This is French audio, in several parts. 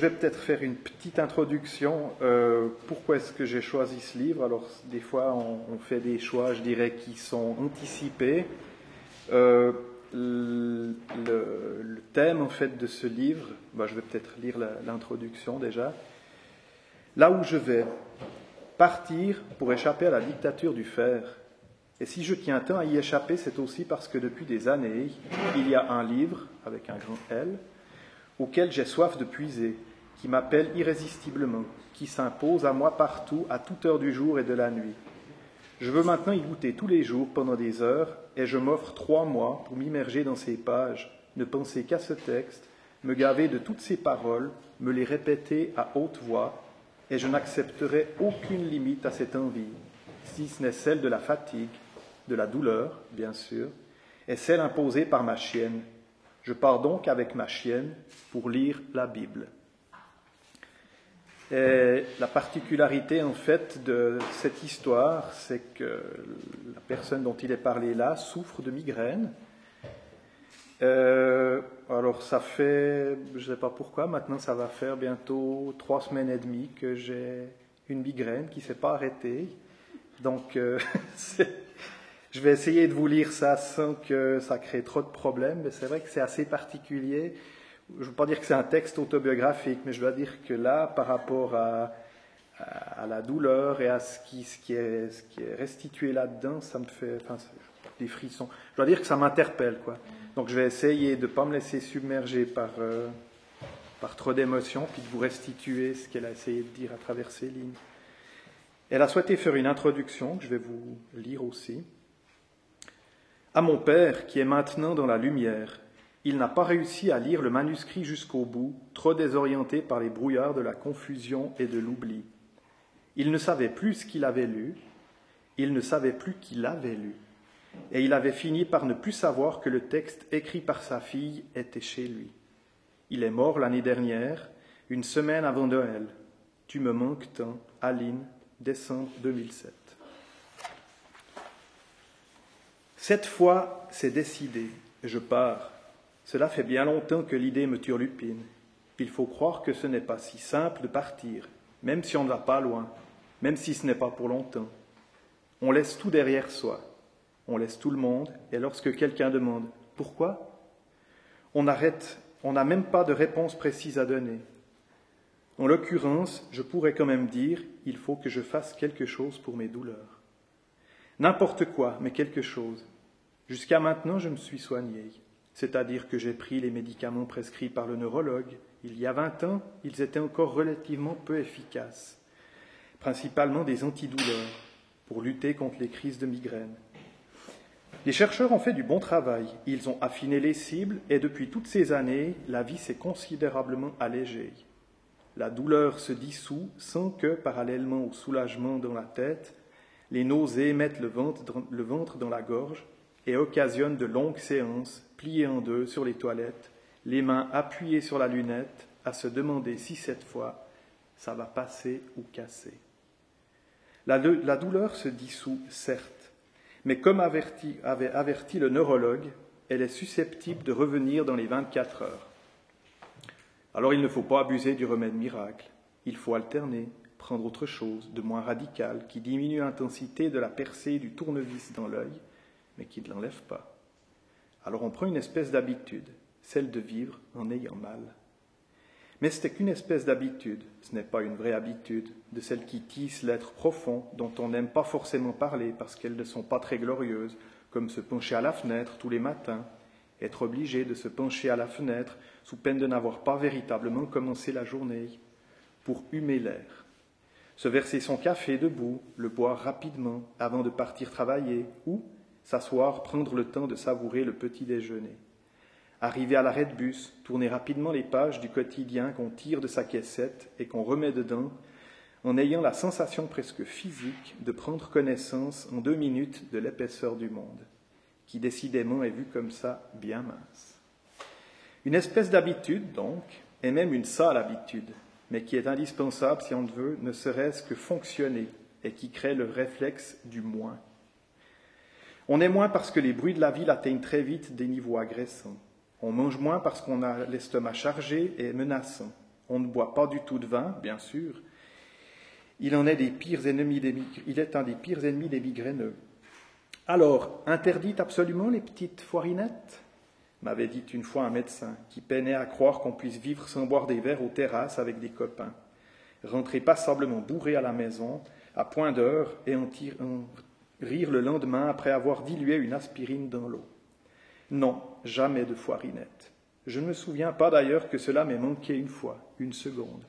je vais peut-être faire une petite introduction. Euh, pourquoi est-ce que j'ai choisi ce livre? Alors, des fois, on, fait des choix, je dirais, qui sont anticipés. Euh, le, thème, en fait, de ce livre, bah, je vais peut-être lire l'introduction déjà. Là où je vais, partir pour échapper à la dictature du fer. Et si je tiens tant à y échapper, c'est aussi parce que depuis des années, il y a un livre, avec un grand L, auquel j'ai soif de puiser, qui m'appelle irrésistiblement, qui s'impose à moi partout, à toute heure du jour et de la nuit. Je veux maintenant y goûter tous les jours pendant des heures, et je m'offre trois mois pour m'immerger dans ces pages, ne penser qu'à ce texte, me gaver de toutes ces paroles, me les répéter à haute voix, et je n'accepterai aucune limite à cette envie, si ce n'est celle de la fatigue, de la douleur, bien sûr, et celle imposée par ma chienne, je pars donc avec ma chienne pour lire la Bible. Et la particularité en fait de cette histoire, c'est que la personne dont il est parlé là souffre de migraine. Euh, alors ça fait, je ne sais pas pourquoi, maintenant ça va faire bientôt trois semaines et demie que j'ai une migraine qui ne s'est pas arrêtée. Donc euh, Je vais essayer de vous lire ça sans que ça crée trop de problèmes, mais c'est vrai que c'est assez particulier. Je ne veux pas dire que c'est un texte autobiographique, mais je dois dire que là, par rapport à, la douleur et à ce qui, est, restitué là-dedans, ça me fait des frissons. Je dois dire que ça m'interpelle. quoi. Donc je vais essayer de ne pas me laisser submerger par, euh, par trop d'émotions, puis de vous restituer ce qu'elle a essayé de dire à travers ces lignes. Elle a souhaité faire une introduction que je vais vous lire aussi. À mon père, qui est maintenant dans la lumière, il n'a pas réussi à lire le manuscrit jusqu'au bout, trop désorienté par les brouillards de la confusion et de l'oubli. Il ne savait plus ce qu'il avait lu, il ne savait plus qu'il avait lu, et il avait fini par ne plus savoir que le texte écrit par sa fille était chez lui. Il est mort l'année dernière, une semaine avant Noël. Tu me manques tant, Aline, décembre 2007. Cette fois, c'est décidé, je pars. Cela fait bien longtemps que l'idée me turlupine. Il faut croire que ce n'est pas si simple de partir, même si on ne va pas loin, même si ce n'est pas pour longtemps. On laisse tout derrière soi, on laisse tout le monde, et lorsque quelqu'un demande pourquoi, on arrête, on n'a même pas de réponse précise à donner. En l'occurrence, je pourrais quand même dire il faut que je fasse quelque chose pour mes douleurs. N'importe quoi, mais quelque chose. Jusqu'à maintenant, je me suis soigné, c'est-à-dire que j'ai pris les médicaments prescrits par le neurologue. Il y a vingt ans, ils étaient encore relativement peu efficaces, principalement des antidouleurs, pour lutter contre les crises de migraine. Les chercheurs ont fait du bon travail, ils ont affiné les cibles et depuis toutes ces années, la vie s'est considérablement allégée. La douleur se dissout sans que, parallèlement au soulagement dans la tête, les nausées mettent le ventre, dans la gorge et occasionnent de longues séances, pliées en deux sur les toilettes, les mains appuyées sur la lunette, à se demander si cette fois ça va passer ou casser. La, douleur se dissout, certes, mais comme avait averti le neurologue, elle est susceptible de revenir dans les 24 heures. Alors il ne faut pas abuser du remède miracle, il faut alterner, prendre autre chose, de moins radical, qui diminue l'intensité de la percée du tournevis dans l'œil, mais qui ne l'enlève pas. Alors on prend une espèce d'habitude, celle de vivre en ayant mal. Mais n'est qu'une espèce d'habitude, ce n'est pas une vraie habitude, de celle qui tisse l'être profond, dont on n'aime pas forcément parler parce qu'elles ne sont pas très glorieuses, comme se pencher à la fenêtre tous les matins, être obligé de se pencher à la fenêtre sous peine de n'avoir pas véritablement commencé la journée, pour humer l'air se verser son café debout, le boire rapidement avant de partir travailler, ou s'asseoir, prendre le temps de savourer le petit déjeuner. Arriver à l'arrêt de bus, tourner rapidement les pages du quotidien qu'on tire de sa caissette et qu'on remet dedans, en ayant la sensation presque physique de prendre connaissance en deux minutes de l'épaisseur du monde, qui décidément est vue comme ça bien mince. Une espèce d'habitude, donc, et même une sale habitude, mais qui est indispensable si on veut ne serait-ce que fonctionner et qui crée le réflexe du moins. On est moins parce que les bruits de la ville atteignent très vite des niveaux agressants. On mange moins parce qu'on a l'estomac chargé et menaçant. On ne boit pas du tout de vin, bien sûr. Il en est des pires ennemis des, il est un des pires ennemis des migraineux. Alors, interdite absolument les petites foirinettes m'avait dit une fois un médecin qui peinait à croire qu'on puisse vivre sans boire des verres aux terrasses avec des copains. Rentrer passablement bourré à la maison, à point d'heure, et en, en rire le lendemain après avoir dilué une aspirine dans l'eau. Non, jamais de foirinette. Je ne me souviens pas d'ailleurs que cela m'ait manqué une fois, une seconde.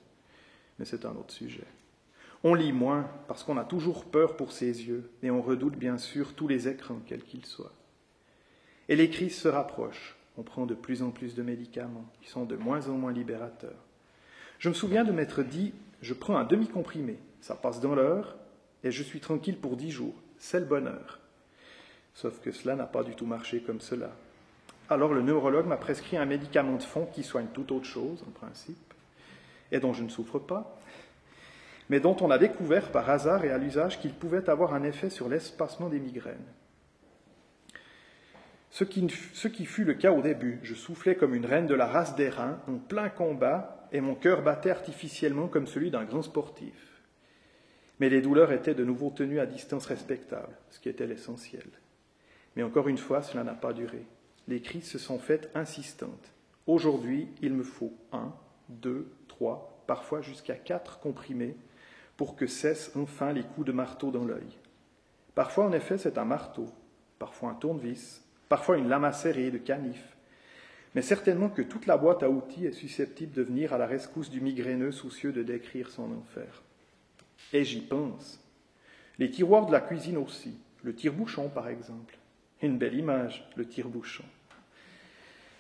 Mais c'est un autre sujet. On lit moins parce qu'on a toujours peur pour ses yeux et on redoute bien sûr tous les écrans, quels qu'ils soient. Et les crises se rapprochent. On prend de plus en plus de médicaments qui sont de moins en moins libérateurs. Je me souviens de m'être dit je prends un demi-comprimé, ça passe dans l'heure et je suis tranquille pour dix jours. C'est le bonheur. Sauf que cela n'a pas du tout marché comme cela. Alors le neurologue m'a prescrit un médicament de fond qui soigne toute autre chose, en principe, et dont je ne souffre pas, mais dont on a découvert par hasard et à l'usage qu'il pouvait avoir un effet sur l'espacement des migraines. Ce qui, ce qui, fut le cas au début, je soufflais comme une reine de la race des reins, en plein combat, et mon cœur battait artificiellement comme celui d'un grand sportif. Mais les douleurs étaient de nouveau tenues à distance respectable, ce qui était l'essentiel. Mais encore une fois, cela n'a pas duré. Les crises se sont faites insistantes. Aujourd'hui, il me faut un, deux, trois, parfois jusqu'à quatre comprimés pour que cessent enfin les coups de marteau dans l'œil. Parfois, en effet, c'est un marteau, parfois un tournevis, parfois une lame serrer de canif, mais certainement que toute la boîte à outils est susceptible de venir à la rescousse du migraineux soucieux de décrire son enfer. Et j'y pense. Les tiroirs de la cuisine aussi, le tire-bouchon par exemple. Une belle image, le tire-bouchon.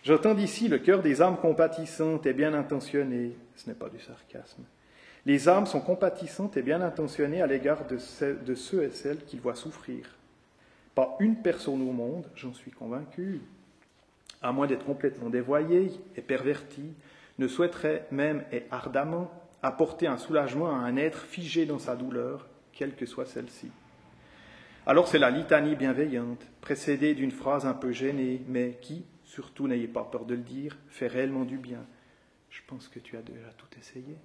J'entends d'ici le cœur des âmes compatissantes et bien intentionnées. Ce n'est pas du sarcasme. Les âmes sont compatissantes et bien intentionnées à l'égard de, ceux et celles qu'ils voient souffrir. Pas une personne au monde, j'en suis convaincu, à moins d'être complètement dévoyée et pervertie, ne souhaiterait même et ardemment apporter un soulagement à un être figé dans sa douleur, quelle que soit celle-ci. Alors c'est la litanie bienveillante, précédée d'une phrase un peu gênée, mais qui, surtout n'ayez pas peur de le dire, fait réellement du bien. Je pense que tu as déjà tout essayé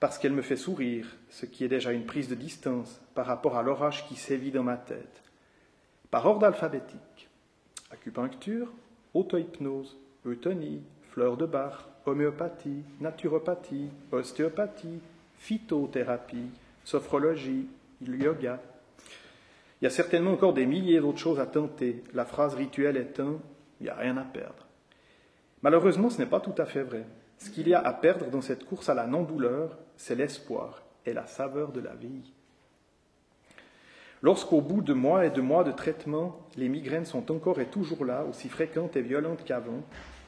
parce qu'elle me fait sourire, ce qui est déjà une prise de distance par rapport à l'orage qui sévit dans ma tête. Par ordre alphabétique. Acupuncture, auto-hypnose, eutonie, fleur de bar, homéopathie, naturopathie, ostéopathie, phytothérapie, sophrologie, yoga. Il y a certainement encore des milliers d'autres choses à tenter, la phrase rituelle étant il n'y a rien à perdre. Malheureusement, ce n'est pas tout à fait vrai. Ce qu'il y a à perdre dans cette course à la non-douleur, c'est l'espoir et la saveur de la vie. Lorsqu'au bout de mois et de mois de traitement, les migraines sont encore et toujours là, aussi fréquentes et violentes qu'avant,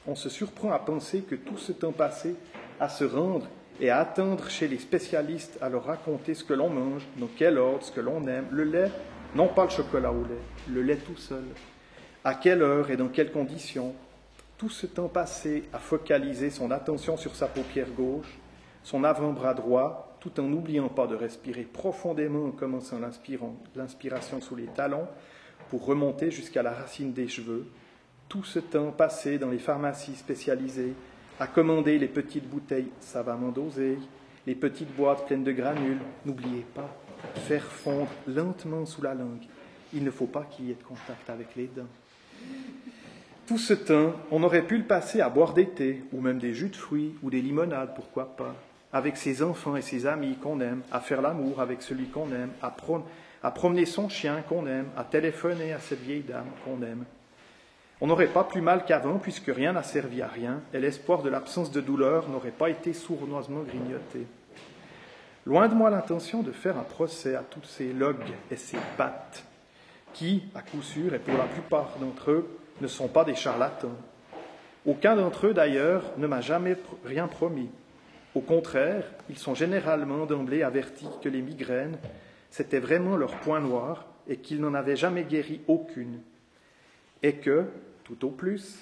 on se surprend à penser que tout ce temps passé à se rendre et à attendre chez les spécialistes à leur raconter ce que l'on mange, dans quel ordre, ce que l'on aime, le lait, non pas le chocolat au lait, le lait tout seul, à quelle heure et dans quelles conditions, tout ce temps passé à focaliser son attention sur sa paupière gauche, son avant-bras droit, tout en n'oubliant pas de respirer profondément en commençant l'inspiration sous les talons pour remonter jusqu'à la racine des cheveux, tout ce temps passé dans les pharmacies spécialisées à commander les petites bouteilles savamment dosées, les petites boîtes pleines de granules, n'oubliez pas, faire fondre lentement sous la langue. Il ne faut pas qu'il y ait de contact avec les dents. Tout ce temps, on aurait pu le passer à boire des thés, ou même des jus de fruits, ou des limonades, pourquoi pas, avec ses enfants et ses amis qu'on aime, à faire l'amour avec celui qu'on aime, à, à, promener son chien qu'on aime, à téléphoner à cette vieille dame qu'on aime. On n'aurait pas plus mal qu'avant, puisque rien n'a servi à rien, et l'espoir de l'absence de douleur n'aurait pas été sournoisement grignoté. Loin de moi l'intention de faire un procès à tous ces logs et ces pattes, qui, à coup sûr, et pour la plupart d'entre eux, ne sont pas des charlatans. Aucun d'entre eux, d'ailleurs, ne m'a jamais rien promis. Au contraire, ils sont généralement d'emblée avertis que les migraines, c'était vraiment leur point noir et qu'ils n'en avaient jamais guéri aucune. Et que, tout au plus,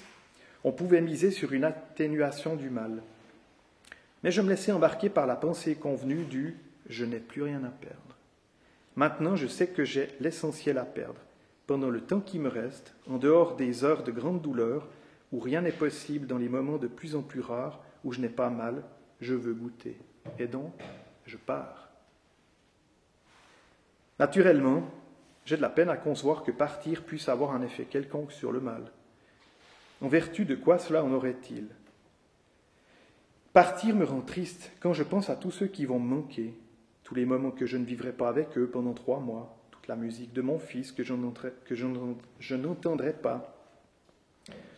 on pouvait miser sur une atténuation du mal. Mais je me laissais embarquer par la pensée convenue du je n'ai plus rien à perdre. Maintenant, je sais que j'ai l'essentiel à perdre pendant le temps qui me reste, en dehors des heures de grande douleur, où rien n'est possible dans les moments de plus en plus rares, où je n'ai pas mal, je veux goûter. Et donc, je pars. Naturellement, j'ai de la peine à concevoir que partir puisse avoir un effet quelconque sur le mal. En vertu de quoi cela en aurait-il? Partir me rend triste quand je pense à tous ceux qui vont manquer, tous les moments que je ne vivrai pas avec eux pendant trois mois, toute la musique de mon fils que je n'entendrai pas,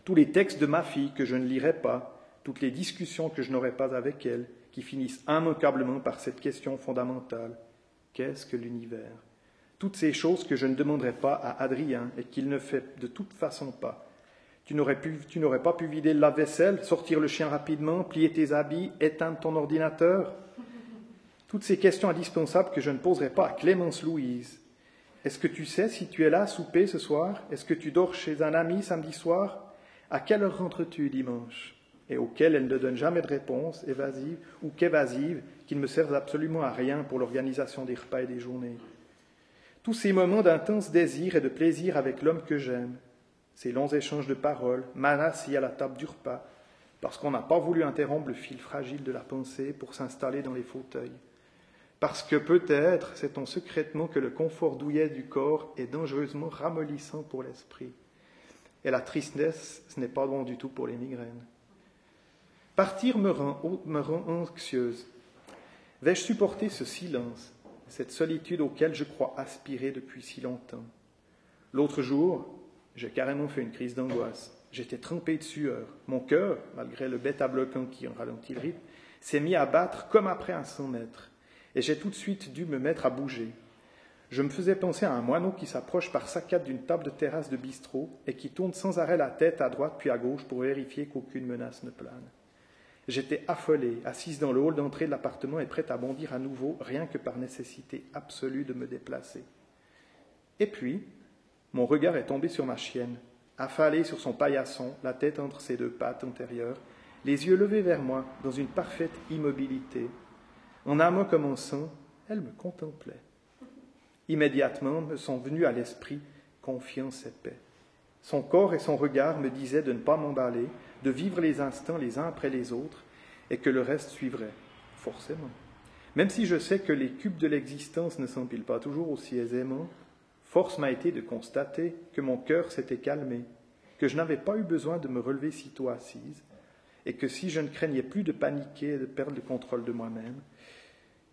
tous les textes de ma fille que je ne lirai pas, toutes les discussions que je n'aurai pas avec elle, qui finissent immanquablement par cette question fondamentale. Qu'est-ce que l'univers? Toutes ces choses que je ne demanderai pas à Adrien et qu'il ne fait de toute façon pas. Tu n'aurais, pas pu vider la vaisselle, sortir le chien rapidement, plier tes habits, éteindre ton ordinateur? Toutes ces questions indispensables que je ne poserai pas à Clémence Louise. Est-ce que tu sais si tu es là à souper ce soir? Est-ce que tu dors chez un ami samedi soir? À quelle heure rentres-tu dimanche? Et auxquelles elle ne donne jamais de réponse évasive ou qu'évasive qui ne me servent absolument à rien pour l'organisation des repas et des journées. Tous ces moments d'intense désir et de plaisir avec l'homme que j'aime, ces longs échanges de paroles, assis à la table du repas, parce qu'on n'a pas voulu interrompre le fil fragile de la pensée pour s'installer dans les fauteuils parce que peut-être sait-on secrètement que le confort douillet du corps est dangereusement ramollissant pour l'esprit. Et la tristesse, ce n'est pas bon du tout pour les migraines. Partir me rend anxieuse. Vais-je supporter ce silence, cette solitude auquel je crois aspirer depuis si longtemps L'autre jour, j'ai carrément fait une crise d'angoisse. J'étais trempé de sueur. Mon cœur, malgré le bêta bloquant qui en ralentit le rythme, s'est mis à battre comme après un cent mètres et j'ai tout de suite dû me mettre à bouger. Je me faisais penser à un moineau qui s'approche par saccade d'une table de terrasse de bistrot et qui tourne sans arrêt la tête à droite puis à gauche pour vérifier qu'aucune menace ne plane. J'étais affolé, assise dans le hall d'entrée de l'appartement et prête à bondir à nouveau, rien que par nécessité absolue de me déplacer. Et puis, mon regard est tombé sur ma chienne, affalée sur son paillasson, la tête entre ses deux pattes antérieures, les yeux levés vers moi, dans une parfaite immobilité, en un mot commençant, elle me contemplait. Immédiatement me sont venus à l'esprit confiance et paix. Son corps et son regard me disaient de ne pas m'emballer, de vivre les instants les uns après les autres, et que le reste suivrait, forcément. Même si je sais que les cubes de l'existence ne s'empilent pas toujours aussi aisément, force m'a été de constater que mon cœur s'était calmé, que je n'avais pas eu besoin de me relever sitôt assise, et que si je ne craignais plus de paniquer et de perdre le contrôle de moi-même,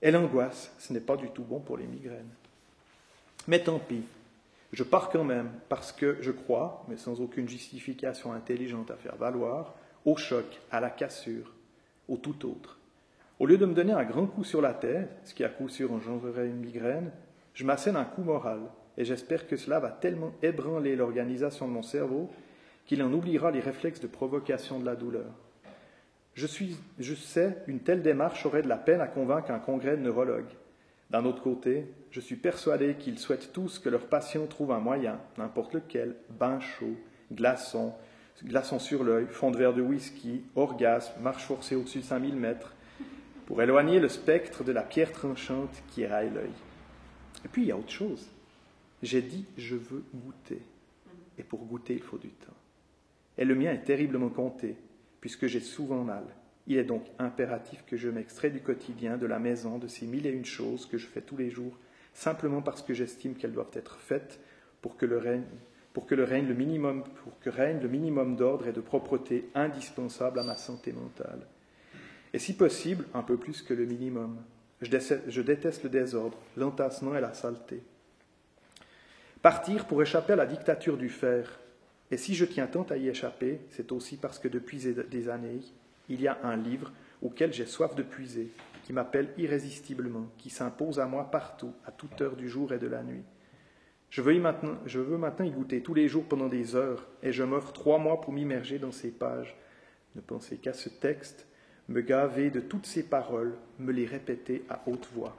et l'angoisse, ce n'est pas du tout bon pour les migraines. Mais tant pis, je pars quand même parce que je crois, mais sans aucune justification intelligente à faire valoir, au choc, à la cassure, au tout autre. Au lieu de me donner un grand coup sur la tête, ce qui à coup sûr engendrerait une migraine, je m'assène un coup moral, et j'espère que cela va tellement ébranler l'organisation de mon cerveau qu'il en oubliera les réflexes de provocation de la douleur. Je, suis, je sais, une telle démarche aurait de la peine à convaincre un congrès de neurologues. D'un autre côté, je suis persuadé qu'ils souhaitent tous que leurs patients trouvent un moyen, n'importe lequel, bain chaud, glaçon, glaçon sur l'œil, fond de verre de whisky, orgasme, marche forcée au-dessus de 5000 mètres, pour éloigner le spectre de la pierre tranchante qui éraille l'œil. Et puis il y a autre chose. J'ai dit je veux goûter. Et pour goûter, il faut du temps. Et le mien est terriblement compté puisque j'ai souvent mal. Il est donc impératif que je m'extrais du quotidien, de la maison, de ces mille et une choses que je fais tous les jours, simplement parce que j'estime qu'elles doivent être faites pour que le règne, le minimum d'ordre et de propreté indispensable à ma santé mentale. Et si possible, un peu plus que le minimum. Je déteste le désordre, l'entassement et la saleté. Partir pour échapper à la dictature du fer, et si je tiens tant à y échapper, c'est aussi parce que depuis des années, il y a un livre auquel j'ai soif de puiser, qui m'appelle irrésistiblement, qui s'impose à moi partout, à toute heure du jour et de la nuit. Je veux, maintenant, je veux maintenant y goûter tous les jours pendant des heures, et je m'offre trois mois pour m'immerger dans ces pages. Ne pensez qu'à ce texte, me gaver de toutes ces paroles, me les répéter à haute voix.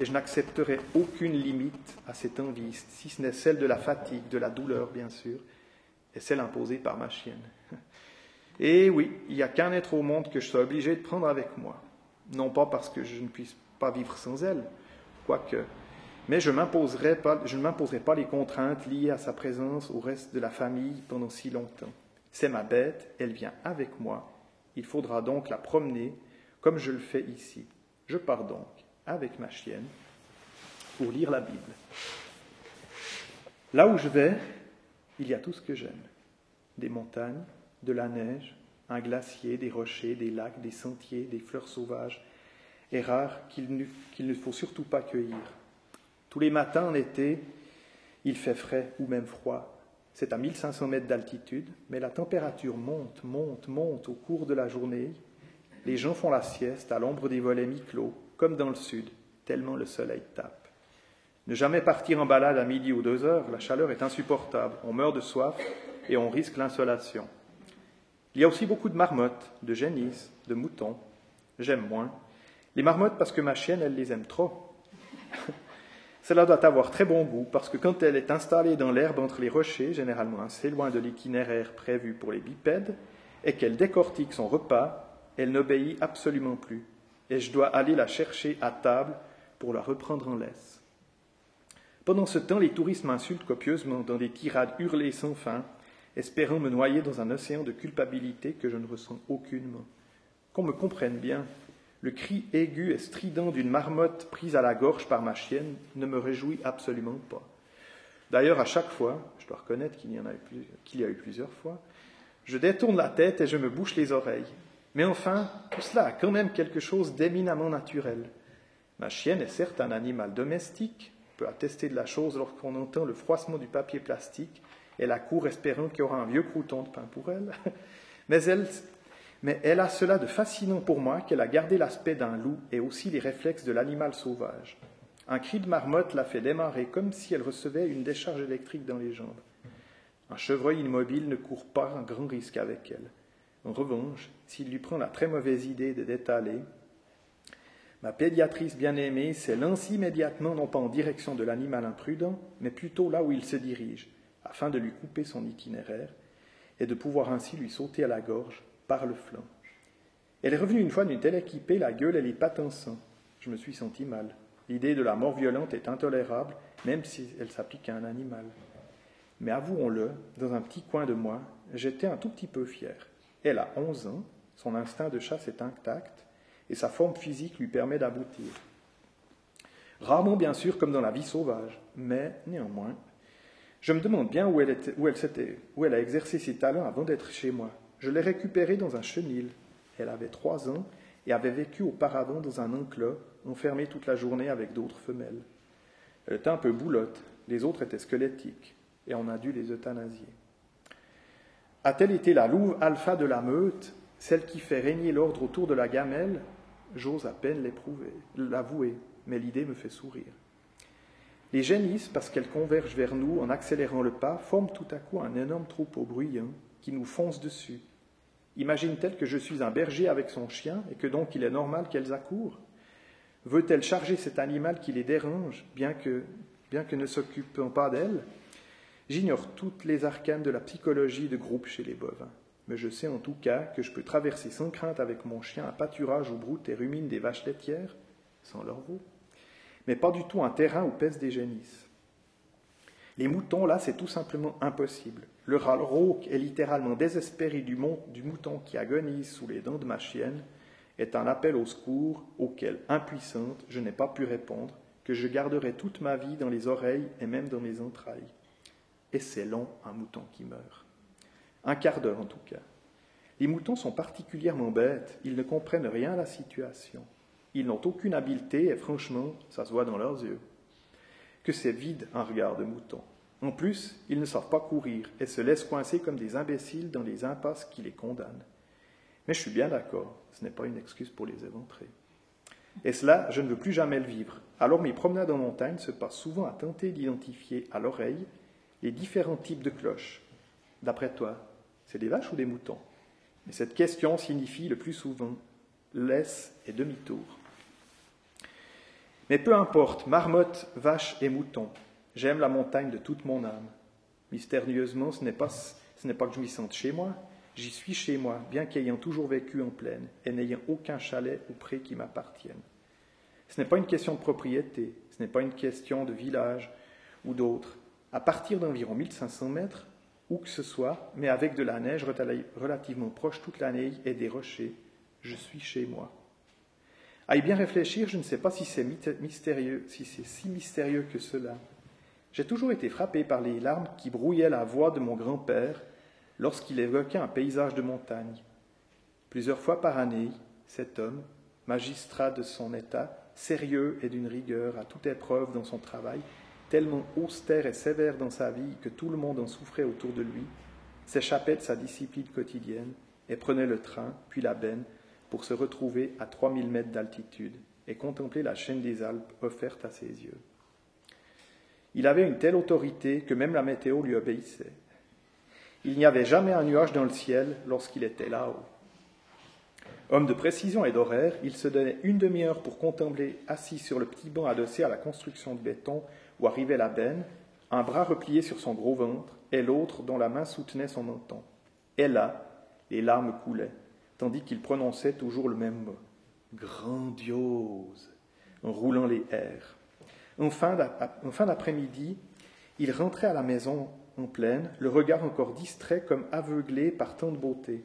Et je n'accepterai aucune limite à cette envie, si ce n'est celle de la fatigue, de la douleur, bien sûr, et celle imposée par ma chienne. Et oui, il n'y a qu'un être au monde que je sois obligé de prendre avec moi. Non pas parce que je ne puisse pas vivre sans elle, quoique, mais je, je ne m'imposerai pas les contraintes liées à sa présence au reste de la famille pendant si longtemps. C'est ma bête, elle vient avec moi. Il faudra donc la promener comme je le fais ici. Je pars donc avec ma chienne pour lire la Bible. Là où je vais, il y a tout ce que j'aime. Des montagnes, de la neige, un glacier, des rochers, des lacs, des sentiers, des fleurs sauvages et rares qu'il ne faut surtout pas cueillir. Tous les matins en été, il fait frais ou même froid. C'est à 1500 mètres d'altitude, mais la température monte, monte, monte au cours de la journée. Les gens font la sieste à l'ombre des volets mi-clos, comme dans le sud, tellement le soleil tape. Ne jamais partir en balade à midi ou deux heures, la chaleur est insupportable, on meurt de soif et on risque l'insolation. Il y a aussi beaucoup de marmottes, de génisses, de moutons. J'aime moins. Les marmottes parce que ma chienne, elle les aime trop. Cela doit avoir très bon goût parce que quand elle est installée dans l'herbe entre les rochers, généralement assez loin de l'itinéraire prévu pour les bipèdes, et qu'elle décortique son repas, elle n'obéit absolument plus. Et je dois aller la chercher à table pour la reprendre en laisse. Pendant ce temps, les touristes m'insultent copieusement dans des tirades hurlées sans fin, espérant me noyer dans un océan de culpabilité que je ne ressens aucunement. Qu'on me comprenne bien, le cri aigu et strident d'une marmotte prise à la gorge par ma chienne ne me réjouit absolument pas. D'ailleurs, à chaque fois, je dois reconnaître qu'il y, a eu, plusieurs fois, je détourne la tête et je me bouche les oreilles. Mais enfin, tout cela a quand même quelque chose d'éminemment naturel. Ma chienne est certes un animal domestique, peut attester de la chose lorsqu'on entend le froissement du papier plastique et la cour espérant qu'il y aura un vieux crouton de pain pour elle. Mais elle mais elle a cela de fascinant pour moi qu'elle a gardé l'aspect d'un loup et aussi les réflexes de l'animal sauvage. Un cri de marmotte la fait démarrer comme si elle recevait une décharge électrique dans les jambes. Un chevreuil immobile ne court pas un grand risque avec elle. En revanche, s'il lui prend la très mauvaise idée de détaler, ma pédiatrice bien-aimée s'élance immédiatement non pas en direction de l'animal imprudent, mais plutôt là où il se dirige, afin de lui couper son itinéraire et de pouvoir ainsi lui sauter à la gorge par le flanc. Elle est revenue une fois d'une telle équipée, la gueule et les pattes en sang. Je me suis senti mal. L'idée de la mort violente est intolérable, même si elle s'applique à un animal. Mais avouons-le, dans un petit coin de moi, j'étais un tout petit peu fier. Elle a onze ans, son instinct de chasse est intact, et sa forme physique lui permet d'aboutir. Rarement, bien sûr, comme dans la vie sauvage, mais néanmoins, je me demande bien où elle, était, où elle, où elle a exercé ses talents avant d'être chez moi. Je l'ai récupérée dans un chenil. Elle avait trois ans et avait vécu auparavant dans un enclos, enfermée toute la journée avec d'autres femelles. Elle était un peu boulotte, les autres étaient squelettiques, et on a dû les euthanasier. A-t-elle été la louve alpha de la meute, celle qui fait régner l'ordre autour de la gamelle J'ose à peine l'éprouver, l'avouer, mais l'idée me fait sourire. Les génisses, parce qu'elles convergent vers nous en accélérant le pas, forment tout à coup un énorme troupeau bruyant qui nous fonce dessus. Imagine-t-elle que je suis un berger avec son chien et que donc il est normal qu'elles accourent? Veut-elle charger cet animal qui les dérange, bien que, bien que ne s'occupant pas d'elle J'ignore toutes les arcanes de la psychologie de groupe chez les bovins, mais je sais en tout cas que je peux traverser sans crainte avec mon chien un pâturage où broutent et ruminent des vaches laitières, sans leur veau, mais pas du tout un terrain où pèsent des génisses. Les moutons, là, c'est tout simplement impossible. Le râle rauque est littéralement désespéré du, mouton qui agonise sous les dents de ma chienne, est un appel au secours auquel, impuissante, je n'ai pas pu répondre, que je garderai toute ma vie dans les oreilles et même dans mes entrailles. Et c'est long, un mouton qui meurt. Un quart d'heure en tout cas. Les moutons sont particulièrement bêtes, ils ne comprennent rien à la situation. Ils n'ont aucune habileté et franchement, ça se voit dans leurs yeux. Que c'est vide un regard de mouton. En plus, ils ne savent pas courir et se laissent coincer comme des imbéciles dans les impasses qui les condamnent. Mais je suis bien d'accord, ce n'est pas une excuse pour les éventrer. Et cela, je ne veux plus jamais le vivre. Alors mes promenades en montagne se passent souvent à tenter d'identifier à l'oreille les différents types de cloches. D'après toi, c'est des vaches ou des moutons? Et cette question signifie le plus souvent laisse et demi-tour. Mais peu importe, marmotte, vache et mouton, J'aime la montagne de toute mon âme. Mystérieusement, ce n'est pas, ce n'est pas que je m'y sente chez moi, j'y suis chez moi, bien qu'ayant toujours vécu en plaine et n'ayant aucun chalet ou pré qui m'appartienne. Ce n'est pas une question de propriété, ce n'est pas une question de village ou d'autre. À partir d'environ 1500 mètres, où que ce soit, mais avec de la neige relativement proche toute l'année et des rochers, je suis chez moi. À y bien réfléchir, je ne sais pas si c'est mystérieux, si c'est si mystérieux que cela. J'ai toujours été frappé par les larmes qui brouillaient la voix de mon grand-père lorsqu'il évoquait un paysage de montagne. Plusieurs fois par année, cet homme, magistrat de son État, sérieux et d'une rigueur à toute épreuve dans son travail, tellement austère et sévère dans sa vie que tout le monde en souffrait autour de lui, s'échappait de sa discipline quotidienne et prenait le train, puis la benne, pour se retrouver à 3000 mètres d'altitude et contempler la chaîne des Alpes offerte à ses yeux. Il avait une telle autorité que même la météo lui obéissait. Il n'y avait jamais un nuage dans le ciel lorsqu'il était là-haut. Homme de précision et d'horaire, il se donnait une demi-heure pour contempler, assis sur le petit banc adossé à la construction de béton où arrivait la benne, un bras replié sur son gros ventre et l'autre dont la main soutenait son menton. Et là, les larmes coulaient, tandis qu'il prononçait toujours le même mot grandiose, en roulant les airs. En fin d'après-midi, il rentrait à la maison en pleine, le regard encore distrait comme aveuglé par tant de beauté.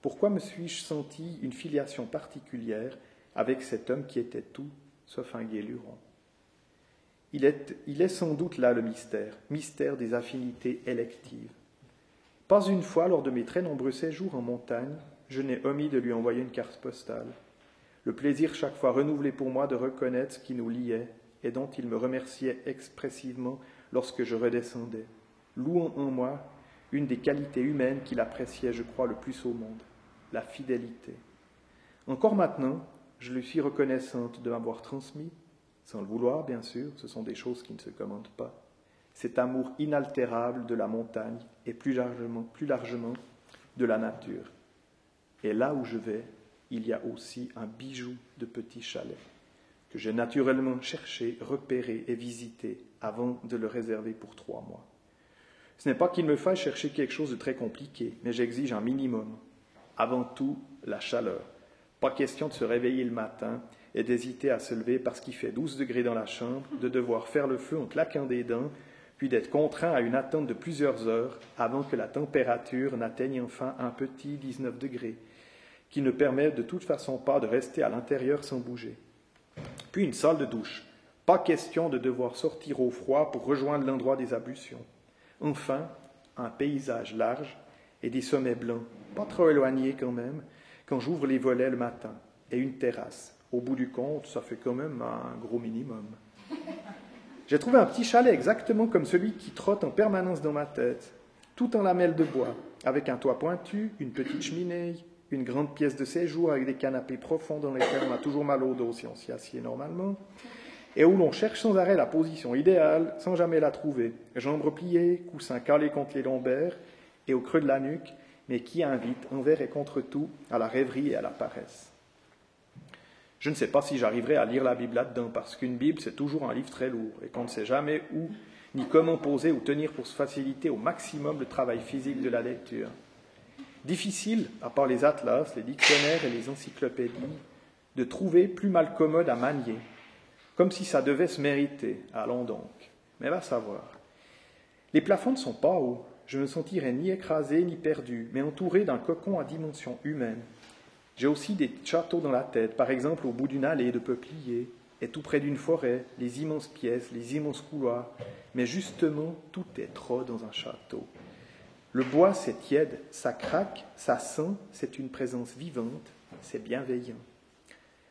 Pourquoi me suis-je senti une filiation particulière avec cet homme qui était tout sauf un guéluron? Il est, sans doute là le mystère, mystère des affinités électives. Pas une fois lors de mes très nombreux séjours en montagne, je n'ai omis de lui envoyer une carte postale. Le plaisir chaque fois renouvelé pour moi de reconnaître ce qui nous liait et dont il me remerciait expressivement lorsque je redescendais, louant en moi une des qualités humaines qu'il appréciait, je crois, le plus au monde, la fidélité. Encore maintenant, je lui suis reconnaissante de m'avoir transmis, sans le vouloir bien sûr, ce sont des choses qui ne se commandent pas, cet amour inaltérable de la montagne et plus largement, de la nature. Et là où je vais, il y a aussi un bijou de petits chalets que j'ai naturellement cherché, repéré et visité avant de le réserver pour trois mois. Ce n'est pas qu'il me faille chercher quelque chose de très compliqué, mais j'exige un minimum. Avant tout, la chaleur. Pas question de se réveiller le matin et d'hésiter à se lever parce qu'il fait 12 degrés dans la chambre, de devoir faire le feu en claquant des dents, puis d'être contraint à une attente de plusieurs heures avant que la température n'atteigne enfin un petit 19 degrés, qui ne permet de toute façon pas de rester à l'intérieur sans bouger. Puis une salle de douche. Pas question de devoir sortir au froid pour rejoindre l'endroit des ablutions. Enfin, un paysage large et des sommets blancs, pas trop éloignés quand même, quand j'ouvre les volets le matin, et une terrasse. Au bout du compte, ça fait quand même un gros minimum. J'ai trouvé un petit chalet exactement comme celui qui trotte en permanence dans ma tête, tout en lamelles de bois, avec un toit pointu, une petite cheminée, une grande pièce de séjour avec des canapés profonds dans lesquels on a toujours mal au dos si on s'y assied normalement, et où l'on cherche sans arrêt la position idéale sans jamais la trouver. Jambes repliées, coussins calés contre les lombaires et au creux de la nuque, mais qui invite envers et contre tout à la rêverie et à la paresse. Je ne sais pas si j'arriverai à lire la Bible là-dedans, parce qu'une Bible, c'est toujours un livre très lourd, et qu'on ne sait jamais où ni comment poser ou tenir pour se faciliter au maximum le travail physique de la lecture. Difficile, à part les atlas, les dictionnaires et les encyclopédies, de trouver plus mal commode à manier, comme si ça devait se mériter. Allons donc. Mais va savoir. Les plafonds ne sont pas hauts. Je me sentirai ni écrasé ni perdu, mais entouré d'un cocon à dimension humaine. J'ai aussi des châteaux dans la tête, par exemple au bout d'une allée de peupliers, et tout près d'une forêt, les immenses pièces, les immenses couloirs. Mais justement, tout est trop dans un château. Le bois, c'est tiède, ça craque, ça sent, c'est une présence vivante, c'est bienveillant.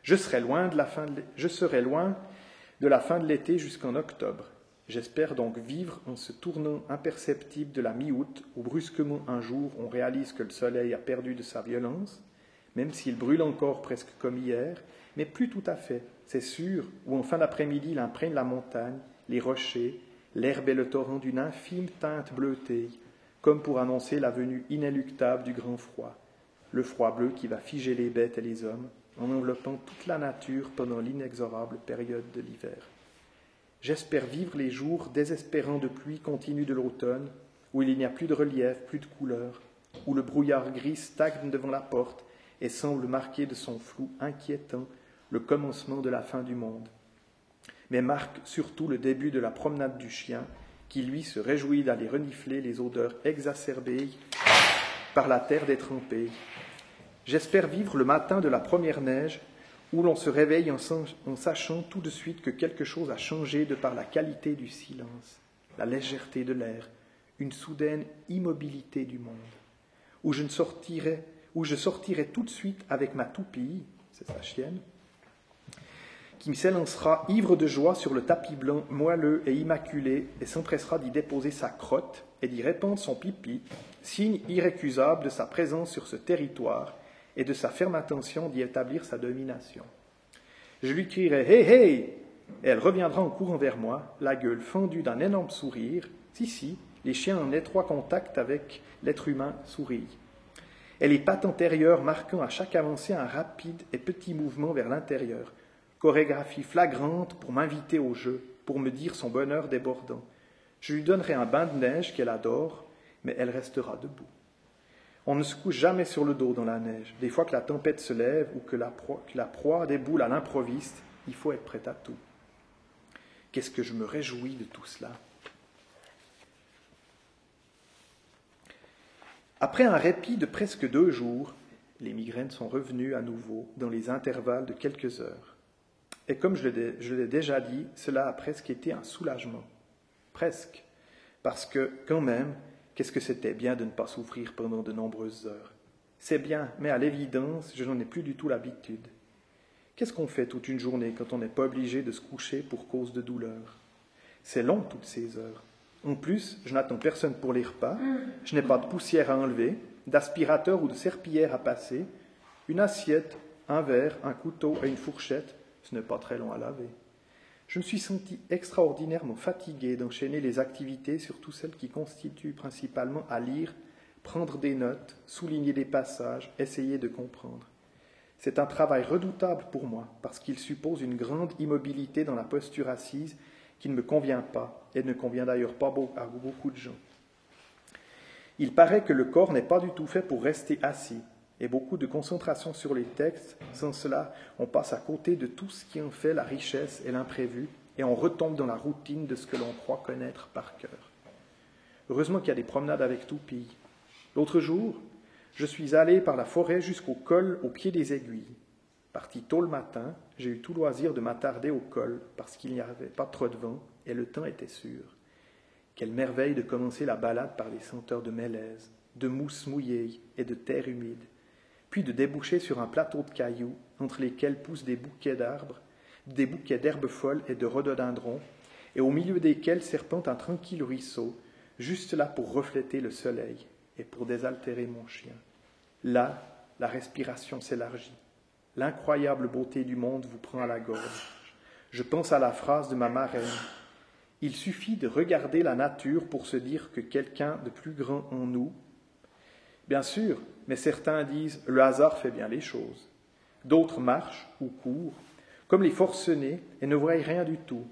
Je serai loin de la fin de, je serai loin de la fin de l'été jusqu'en octobre. J'espère donc vivre en ce tournant imperceptible de la mi-août où brusquement un jour on réalise que le soleil a perdu de sa violence, même s'il brûle encore presque comme hier, mais plus tout à fait, c'est sûr, où en fin d'après-midi il imprègne la montagne, les rochers, l'herbe et le torrent d'une infime teinte bleutée, comme pour annoncer la venue inéluctable du grand froid, le froid bleu qui va figer les bêtes et les hommes, en enveloppant toute la nature pendant l'inexorable période de l'hiver. J'espère vivre les jours désespérants de pluie continue de l'automne, où il n'y a plus de relief, plus de couleur, où le brouillard gris stagne devant la porte et semble marquer de son flou inquiétant le commencement de la fin du monde, mais marque surtout le début de la promenade du chien qui lui se réjouit d'aller renifler les odeurs exacerbées par la terre détrempée. J'espère vivre le matin de la première neige où l'on se réveille en, sachant tout de suite que quelque chose a changé de par la qualité du silence, la légèreté de l'air, une soudaine immobilité du monde, où je, ne sortirai, où je sortirai tout de suite avec ma toupie, c'est sa chienne, qui s'élancera ivre de joie sur le tapis blanc moelleux et immaculé et s'empressera d'y déposer sa crotte et d'y répandre son pipi, signe irrécusable de sa présence sur ce territoire et de sa ferme intention d'y établir sa domination. Je lui crierai Hé hé et elle reviendra en courant vers moi, la gueule fendue d'un énorme sourire. Si, si, les chiens en étroit contact avec l'être humain sourient. Et les pattes antérieures marquant à chaque avancée un rapide et petit mouvement vers l'intérieur, chorégraphie flagrante pour m'inviter au jeu, pour me dire son bonheur débordant. Je lui donnerai un bain de neige qu'elle adore, mais elle restera debout. On ne se couche jamais sur le dos dans la neige. Des fois que la tempête se lève ou que la proie, que la proie déboule à l'improviste, il faut être prêt à tout. Qu'est-ce que je me réjouis de tout cela? Après un répit de presque deux jours, les migraines sont revenues à nouveau dans les intervalles de quelques heures. Et comme je l'ai déjà dit, cela a presque été un soulagement. Presque. Parce que, quand même, qu'est-ce que c'était bien de ne pas souffrir pendant de nombreuses heures? C'est bien, mais à l'évidence, je n'en ai plus du tout l'habitude. Qu'est-ce qu'on fait toute une journée quand on n'est pas obligé de se coucher pour cause de douleur? C'est long toutes ces heures. En plus, je n'attends personne pour les repas, je n'ai pas de poussière à enlever, d'aspirateur ou de serpillière à passer, une assiette, un verre, un couteau et une fourchette, ce n'est pas très long à laver. Je me suis senti extraordinairement fatigué d'enchaîner les activités, surtout celles qui constituent principalement à lire, prendre des notes, souligner des passages, essayer de comprendre. C'est un travail redoutable pour moi, parce qu'il suppose une grande immobilité dans la posture assise qui ne me convient pas, et ne convient d'ailleurs pas à beaucoup de gens. Il paraît que le corps n'est pas du tout fait pour rester assis, et beaucoup de concentration sur les textes. Sans cela, on passe à côté de tout ce qui en fait la richesse et l'imprévu, et on retombe dans la routine de ce que l'on croit connaître par cœur. Heureusement qu'il y a des promenades avec toupie. L'autre jour, je suis allé par la forêt jusqu'au col au pied des aiguilles. Parti tôt le matin, j'ai eu tout loisir de m'attarder au col parce qu'il n'y avait pas trop de vent et le temps était sûr. Quelle merveille de commencer la balade par les senteurs de mélèze, de mousse mouillée et de terre humide puis de déboucher sur un plateau de cailloux entre lesquels poussent des bouquets d'arbres, des bouquets d'herbes folles et de rhododendrons, et au milieu desquels serpente un tranquille ruisseau, juste là pour refléter le soleil et pour désaltérer mon chien. Là, la respiration s'élargit. L'incroyable beauté du monde vous prend à la gorge. Je pense à la phrase de ma marraine. Il suffit de regarder la nature pour se dire que quelqu'un de plus grand en nous, Bien sûr, mais certains disent le hasard fait bien les choses. D'autres marchent ou courent, comme les forcenés, et ne voient rien du tout.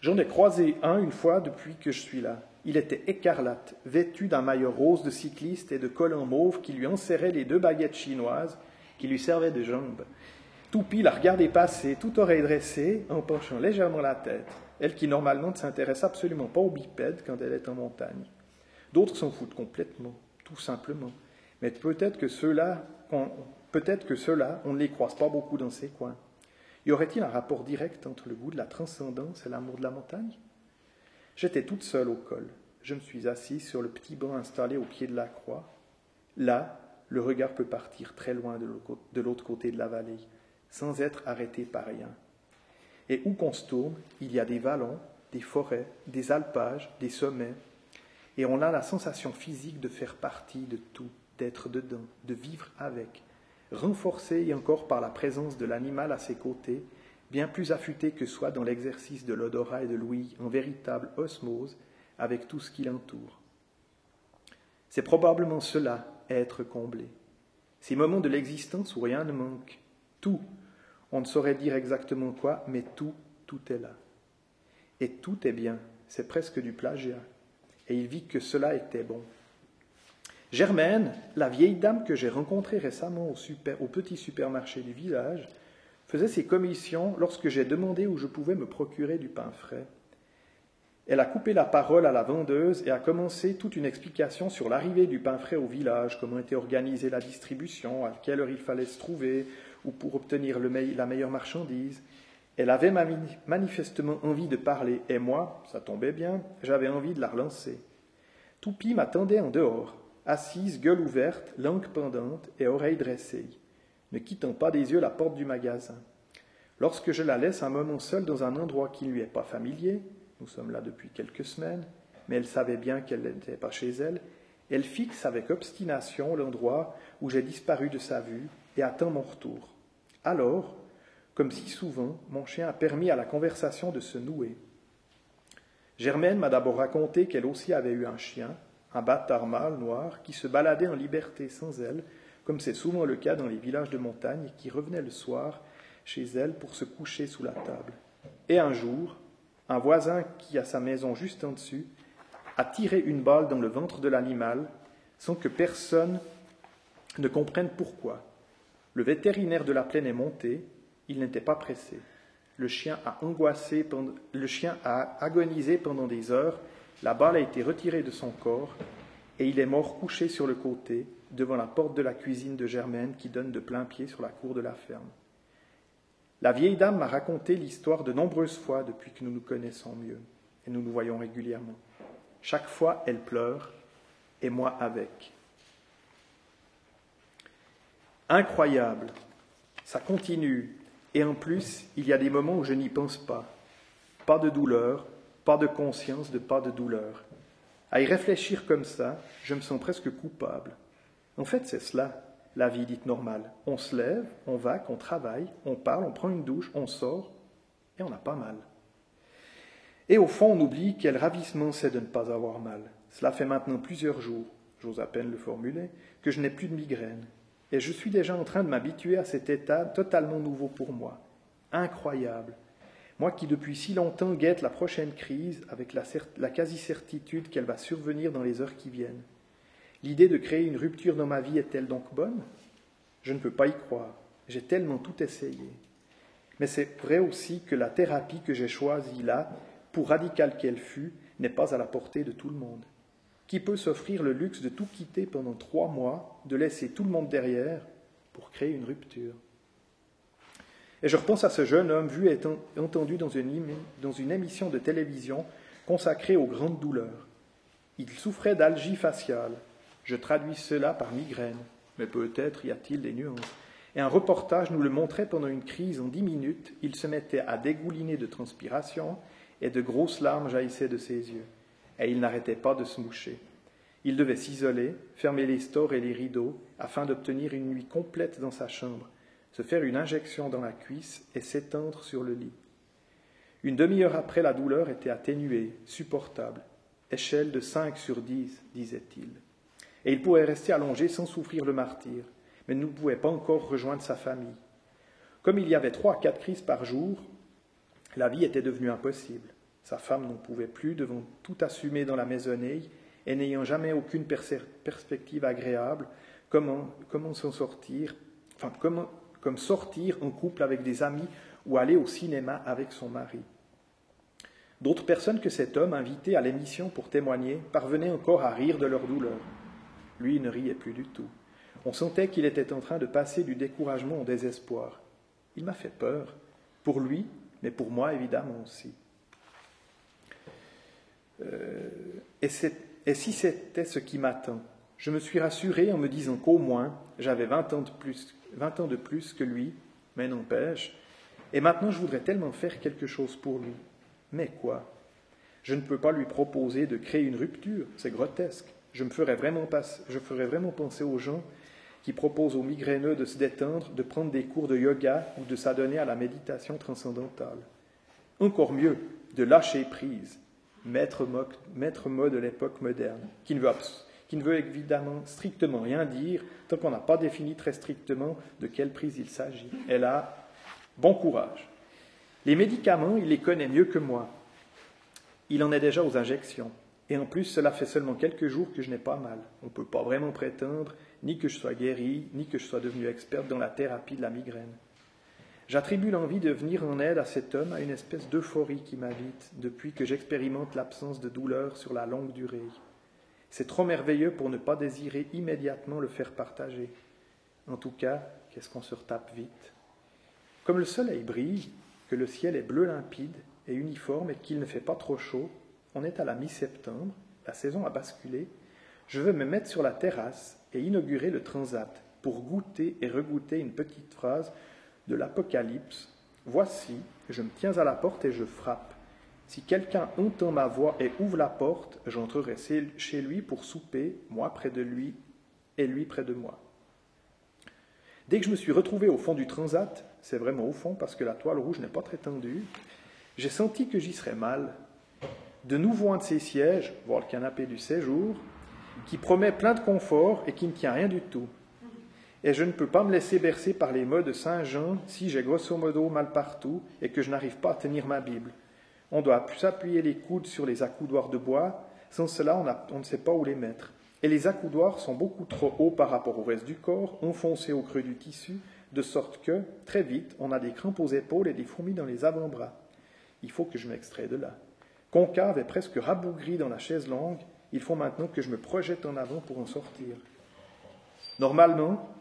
J'en ai croisé un une fois depuis que je suis là. Il était écarlate, vêtu d'un maillot rose de cycliste et de collant mauve qui lui enserrait les deux baguettes chinoises qui lui servaient de jambes. Toupie la regardait passer, tout oreille dressée, en penchant légèrement la tête, elle qui normalement ne s'intéresse absolument pas aux bipèdes quand elle est en montagne. D'autres s'en foutent complètement tout simplement. Mais peut-être que ceux-là, peut-être que ceux-là, on ne les croise pas beaucoup dans ces coins. Y aurait-il un rapport direct entre le goût de la transcendance et l'amour de la montagne? J'étais toute seule au col. Je me suis assise sur le petit banc installé au pied de la croix. Là, le regard peut partir très loin de l'autre côté de la vallée, sans être arrêté par rien. Et où qu'on se tourne, il y a des vallons, des forêts, des alpages, des sommets, et on a la sensation physique de faire partie de tout, d'être dedans, de vivre avec, renforcée encore par la présence de l'animal à ses côtés, bien plus affûté que soit dans l'exercice de l'odorat et de l'ouïe en véritable osmose avec tout ce qui l'entoure. C'est probablement cela, être comblé. Ces moments de l'existence où rien ne manque. Tout, on ne saurait dire exactement quoi, mais tout, tout est là. Et tout est bien, c'est presque du plagiat et il vit que cela était bon. Germaine, la vieille dame que j'ai rencontrée récemment au, petit supermarché du village, faisait ses commissions lorsque j'ai demandé où je pouvais me procurer du pain frais. Elle a coupé la parole à la vendeuse et a commencé toute une explication sur l'arrivée du pain frais au village, comment était organisée la distribution, à quelle heure il fallait se trouver, ou pour obtenir la meilleure marchandise. Elle avait manifestement envie de parler, et moi, ça tombait bien, j'avais envie de la relancer. Toupie m'attendait en dehors, assise, gueule ouverte, langue pendante et oreilles dressées, ne quittant pas des yeux la porte du magasin. Lorsque je la laisse un moment seule dans un endroit qui ne lui est pas familier, nous sommes là depuis quelques semaines, mais elle savait bien qu'elle n'était pas chez elle, elle fixe avec obstination l'endroit où j'ai disparu de sa vue et attend mon retour. Alors, comme si souvent, mon chien a permis à la conversation de se nouer. Germaine m'a d'abord raconté qu'elle aussi avait eu un chien, un bâtard mâle noir, qui se baladait en liberté sans elle, comme c'est souvent le cas dans les villages de montagne, et qui revenait le soir chez elle pour se coucher sous la table. Et un jour, un voisin qui a sa maison juste en dessus a tiré une balle dans le ventre de l'animal sans que personne ne comprenne pourquoi. Le vétérinaire de la plaine est monté, il n'était pas pressé. Le chien a angoissé, le chien a agonisé pendant des heures, la balle a été retirée de son corps, et il est mort couché sur le côté, devant la porte de la cuisine de Germaine qui donne de plein pied sur la cour de la ferme. La vieille dame m'a raconté l'histoire de nombreuses fois depuis que nous nous connaissons mieux, et nous nous voyons régulièrement. Chaque fois, elle pleure, et moi avec. Incroyable, ça continue, et en plus, il y a des moments où je n'y pense pas. Pas de douleur, pas de conscience de pas de douleur. À y réfléchir comme ça, je me sens presque coupable. En fait, c'est cela, la vie dite normale. On se lève, on va, on travaille, on parle, on prend une douche, on sort, et on n'a pas mal. Et au fond, on oublie quel ravissement c'est de ne pas avoir mal. Cela fait maintenant plusieurs jours, j'ose à peine le formuler, que je n'ai plus de migraine. Et je suis déjà en train de m'habituer à cet état totalement nouveau pour moi. Incroyable. Moi qui depuis si longtemps guette la prochaine crise avec la, la quasi-certitude qu'elle va survenir dans les heures qui viennent. L'idée de créer une rupture dans ma vie est-elle donc bonne? Je ne peux pas y croire. J'ai tellement tout essayé. Mais c'est vrai aussi que la thérapie que j'ai choisie là, pour radicale qu'elle fût, n'est pas à la portée de tout le monde. Qui peut s'offrir le luxe de tout quitter pendant trois mois, de laisser tout le monde derrière pour créer une rupture? Et je repense à ce jeune homme vu et entendu dans une, émission de télévision consacrée aux grandes douleurs. Il souffrait d'algie faciale. Je traduis cela par migraine, mais peut-être y a-t-il des nuances. Et un reportage nous le montrait pendant une crise en dix minutes. Il se mettait à dégouliner de transpiration et de grosses larmes jaillissaient de ses yeux et il n'arrêtait pas de se moucher. Il devait s'isoler, fermer les stores et les rideaux, afin d'obtenir une nuit complète dans sa chambre, se faire une injection dans la cuisse et s'étendre sur le lit. Une demi-heure après, la douleur était atténuée, supportable, échelle de cinq sur dix, disait-il. Et il pourrait rester allongé sans souffrir le martyr, mais ne pouvait pas encore rejoindre sa famille. Comme il y avait trois à quatre crises par jour, la vie était devenue impossible. Sa femme n'en pouvait plus, devant tout assumer dans la maisonnée, et n'ayant jamais aucune perspective agréable, comment, sortir, comment, comme sortir en couple avec des amis ou aller au cinéma avec son mari. D'autres personnes que cet homme, invité à l'émission pour témoigner, parvenaient encore à rire de leur douleur. Lui ne riait plus du tout. On sentait qu'il était en train de passer du découragement au désespoir. Il m'a fait peur, pour lui, mais pour moi évidemment aussi. Euh, et, si c'était ce qui m'attend Je me suis rassuré en me disant qu'au moins j'avais 20 ans, de plus, 20 ans de plus que lui, mais n'empêche. Et maintenant je voudrais tellement faire quelque chose pour lui. Mais quoi? Je ne peux pas lui proposer de créer une rupture, c'est grotesque. Je, me ferais vraiment penser aux gens qui proposent aux migraineux de se détendre, de prendre des cours de yoga ou de s'adonner à la méditation transcendantale. Encore mieux, de lâcher prise, maître mot, de l'époque moderne, qui ne, veut, évidemment strictement rien dire tant qu'on n'a pas défini très strictement de quelle prise il s'agit. Et là, bon courage. Les médicaments, il les connaît mieux que moi. Il en est déjà aux injections. Et en plus, cela fait seulement quelques jours que je n'ai pas mal. On ne peut pas vraiment prétendre ni que je sois guéri, ni que je sois devenu experte dans la thérapie de la migraine. J'attribue l'envie de venir en aide à cet homme à une espèce d'euphorie qui m'habite depuis que j'expérimente l'absence de douleur sur la longue durée. C'est trop merveilleux pour ne pas désirer immédiatement le faire partager. En tout cas, qu'est-ce qu'on se retape vite? Comme le soleil brille, que le ciel est bleu limpide et uniforme et qu'il ne fait pas trop chaud, on est à la mi-septembre, la saison a basculé, je veux me mettre sur la terrasse et inaugurer le transat pour goûter et regoûter une petite phrase de l'Apocalypse. Voici, je me tiens à la porte et je frappe. Si quelqu'un entend ma voix et ouvre la porte, j'entrerai chez lui pour souper, moi près de lui et lui près de moi. Dès que je me suis retrouvé au fond du transat, c'est vraiment au fond parce que la toile rouge n'est pas très tendue, j'ai senti que j'y serais mal. De nouveau un de ces sièges, voire le canapé du séjour, qui promet plein de confort et qui ne tient rien du tout. Et je ne peux pas me laisser bercer par les mots de Saint Jean si j'ai grosso modo mal partout et que je n'arrive pas à tenir ma Bible. On doit plus appuyer les coudes sur les accoudoirs de bois, sans cela on, on ne sait pas où les mettre. Et les accoudoirs sont beaucoup trop hauts par rapport au reste du corps, enfoncés au creux du tissu, de sorte que, très vite, on a des crampes aux épaules et des fourmis dans les avant-bras. Il faut que je m'extrais de là. Concave est presque rabougri dans la chaise longue, il faut maintenant que je me projette en avant pour en sortir. Normalement,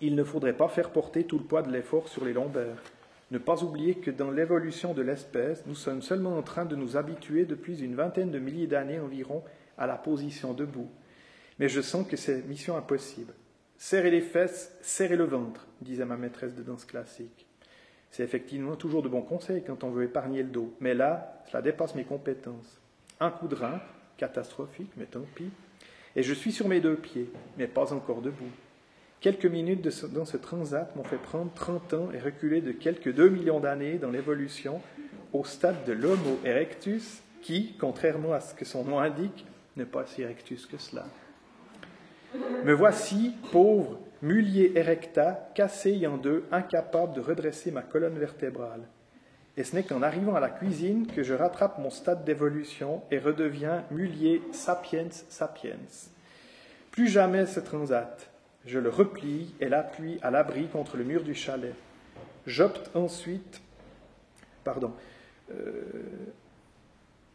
il ne faudrait pas faire porter tout le poids de l'effort sur les lombaires. Ne pas oublier que dans l'évolution de l'espèce, nous sommes seulement en train de nous habituer depuis une vingtaine de milliers d'années environ à la position debout. Mais je sens que c'est mission impossible. Serrer les fesses, serrer le ventre, disait ma maîtresse de danse classique. C'est effectivement toujours de bons conseils quand on veut épargner le dos, mais là, cela dépasse mes compétences. Un coup de rein, catastrophique, mais tant pis, et je suis sur mes deux pieds, mais pas encore debout. Quelques minutes dans ce transat m'ont fait prendre 30 ans et reculer de quelques 2 millions d'années dans l'évolution au stade de l'Homo erectus, qui, contrairement à ce que son nom indique, n'est pas si erectus que cela. Me voici, pauvre, mulier erecta, cassé en deux, incapable de redresser ma colonne vertébrale. Et ce n'est qu'en arrivant à la cuisine que je rattrape mon stade d'évolution et redeviens mulier sapiens sapiens. Plus jamais ce transat. Je le replie et l'appuie à l'abri contre le mur du chalet. J'opte ensuite, pardon, euh,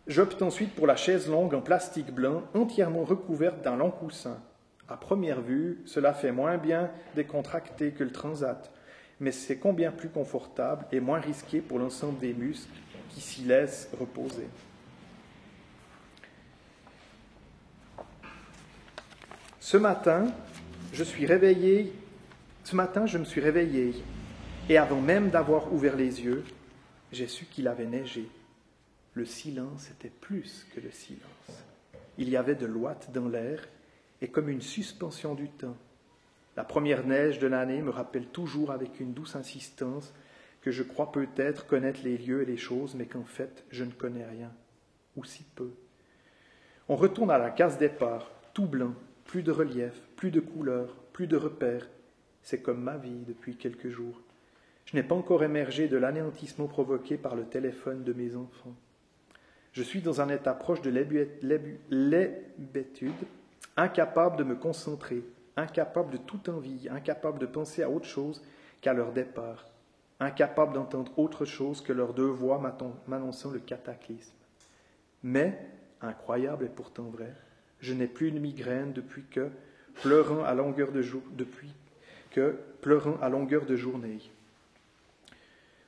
j'opte ensuite pour la chaise longue en plastique blanc, entièrement recouverte d'un long coussin. À première vue, cela fait moins bien décontracté que le transat, mais c'est combien plus confortable et moins risqué pour l'ensemble des muscles qui s'y laissent reposer. Ce matin, je suis réveillé, ce matin, je me suis réveillé, et avant même d'avoir ouvert les yeux, j'ai su qu'il avait neigé. Le silence était plus que le silence. Il y avait de l'ouate dans l'air et comme une suspension du temps. La première neige de l'année me rappelle toujours avec une douce insistance que je crois peut-être connaître les lieux et les choses, mais qu'en fait je ne connais rien, ou si peu. On retourne à la case départ, tout blanc, plus de relief, plus de couleurs, plus de repères. C'est comme ma vie depuis quelques jours. Je n'ai pas encore émergé de l'anéantissement provoqué par le téléphone de mes enfants. Je suis dans un état proche de l'hébétude, incapable de me concentrer, incapable de toute envie, incapable de penser à autre chose qu'à leur départ, incapable d'entendre autre chose que leurs deux voix m'annonçant le cataclysme. Mais, incroyable et pourtant vrai, je n'ai plus de migraine depuis que, pleurant à longueur de depuis que, pleurant à longueur de journée.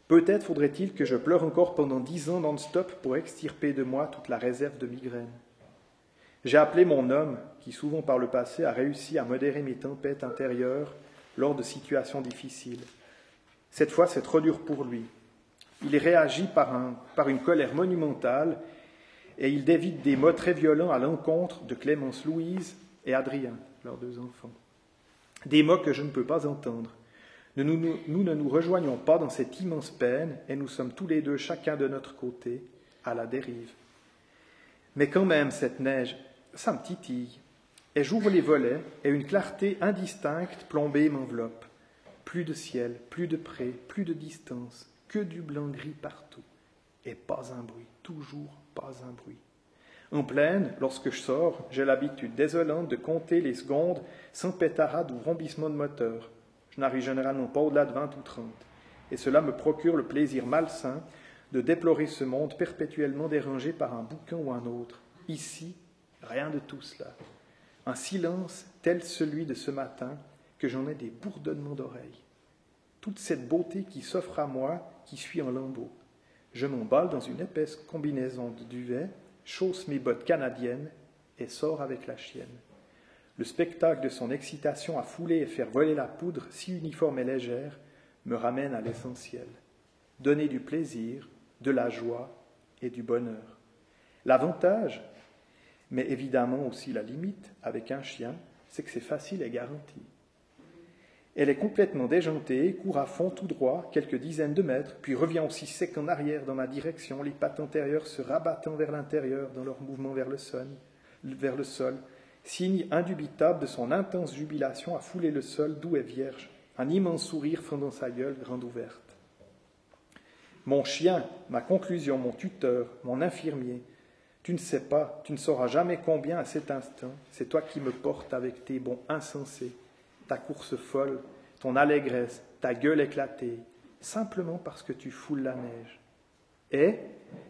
Peut-être faudrait-il que je pleure encore pendant dix ans non-stop pour extirper de moi toute la réserve de migraine. J'ai appelé mon homme, qui souvent par le passé a réussi à modérer mes tempêtes intérieures lors de situations difficiles. Cette fois, c'est trop dur pour lui. Il réagit par, une colère monumentale et il dévite des mots très violents à l'encontre de Clémence Louise et Adrien, leurs deux enfants. Des mots que je ne peux pas entendre. Nous, ne nous rejoignons pas dans cette immense peine et nous sommes tous les deux, chacun de notre côté, à la dérive. Mais quand même, cette neige, ça me titille. Et j'ouvre les volets et une clarté indistincte plombée m'enveloppe. Plus de ciel, plus de près, plus de distance, que du blanc gris partout. Et pas un bruit, toujours pas un bruit. En pleine, lorsque je sors, j'ai l'habitude désolante de compter les secondes sans pétarade ou rombissement de moteur. Je n'arrive généralement pas au-delà de vingt ou trente. Et cela me procure le plaisir malsain de déplorer ce monde perpétuellement dérangé par un bouquin ou un autre. Ici, rien de tout cela. Un silence tel celui de ce matin que j'en ai des bourdonnements d'oreilles. toute cette beauté qui s'offre à moi, qui suis en lambeaux. Je m'emballe dans une épaisse combinaison de duvet, chausse mes bottes canadiennes et sors avec la chienne. Le spectacle de son excitation à fouler et faire voler la poudre, si uniforme et légère, me ramène à l'essentiel. Donner du plaisir, de la joie et du bonheur. L'avantage, mais évidemment aussi la limite avec un chien, c'est que c'est facile et garanti. Elle est complètement déjantée, court à fond tout droit, quelques dizaines de mètres, puis revient aussi sec en arrière dans ma direction, les pattes antérieures se rabattant vers l'intérieur dans leur mouvement vers le sol, signe indubitable de son intense jubilation à fouler le sol doux et vierge, un immense sourire fondant sa gueule grande ouverte. Mon chien, ma conclusion, mon tuteur, mon infirmier, tu ne sais pas, tu ne sauras jamais combien à cet instant, c'est toi qui me portes avec tes bons insensés, ta course folle, ton allégresse, ta gueule éclatée, simplement parce que tu foules la neige. Et,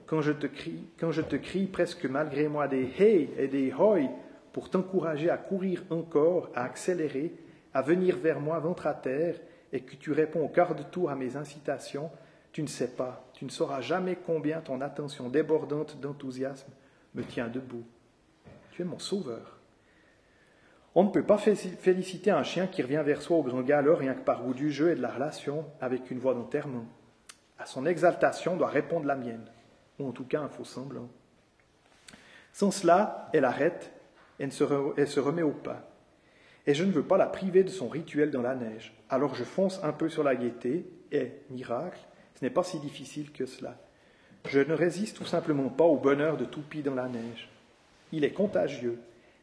quand je te crie, quand je te crie presque malgré moi des hey et des hoi pour t'encourager à courir encore, à accélérer, à venir vers moi ventre à terre, et que tu réponds au quart de tour à mes incitations, tu ne sais pas, tu ne sauras jamais combien ton attention débordante d'enthousiasme me tient debout. Tu es mon sauveur. On ne peut pas féliciter un chien qui revient vers soi au grand galop rien que par goût du jeu et de la relation avec une voix d'enterrement. À son exaltation doit répondre la mienne, ou en tout cas un faux semblant. Sans cela, elle arrête et se, elle se remet au pas. Et je ne veux pas la priver de son rituel dans la neige. Alors je fonce un peu sur la gaieté, et, miracle, ce n'est pas si difficile que cela. Je ne résiste tout simplement pas au bonheur de toupie dans la neige. Il est contagieux,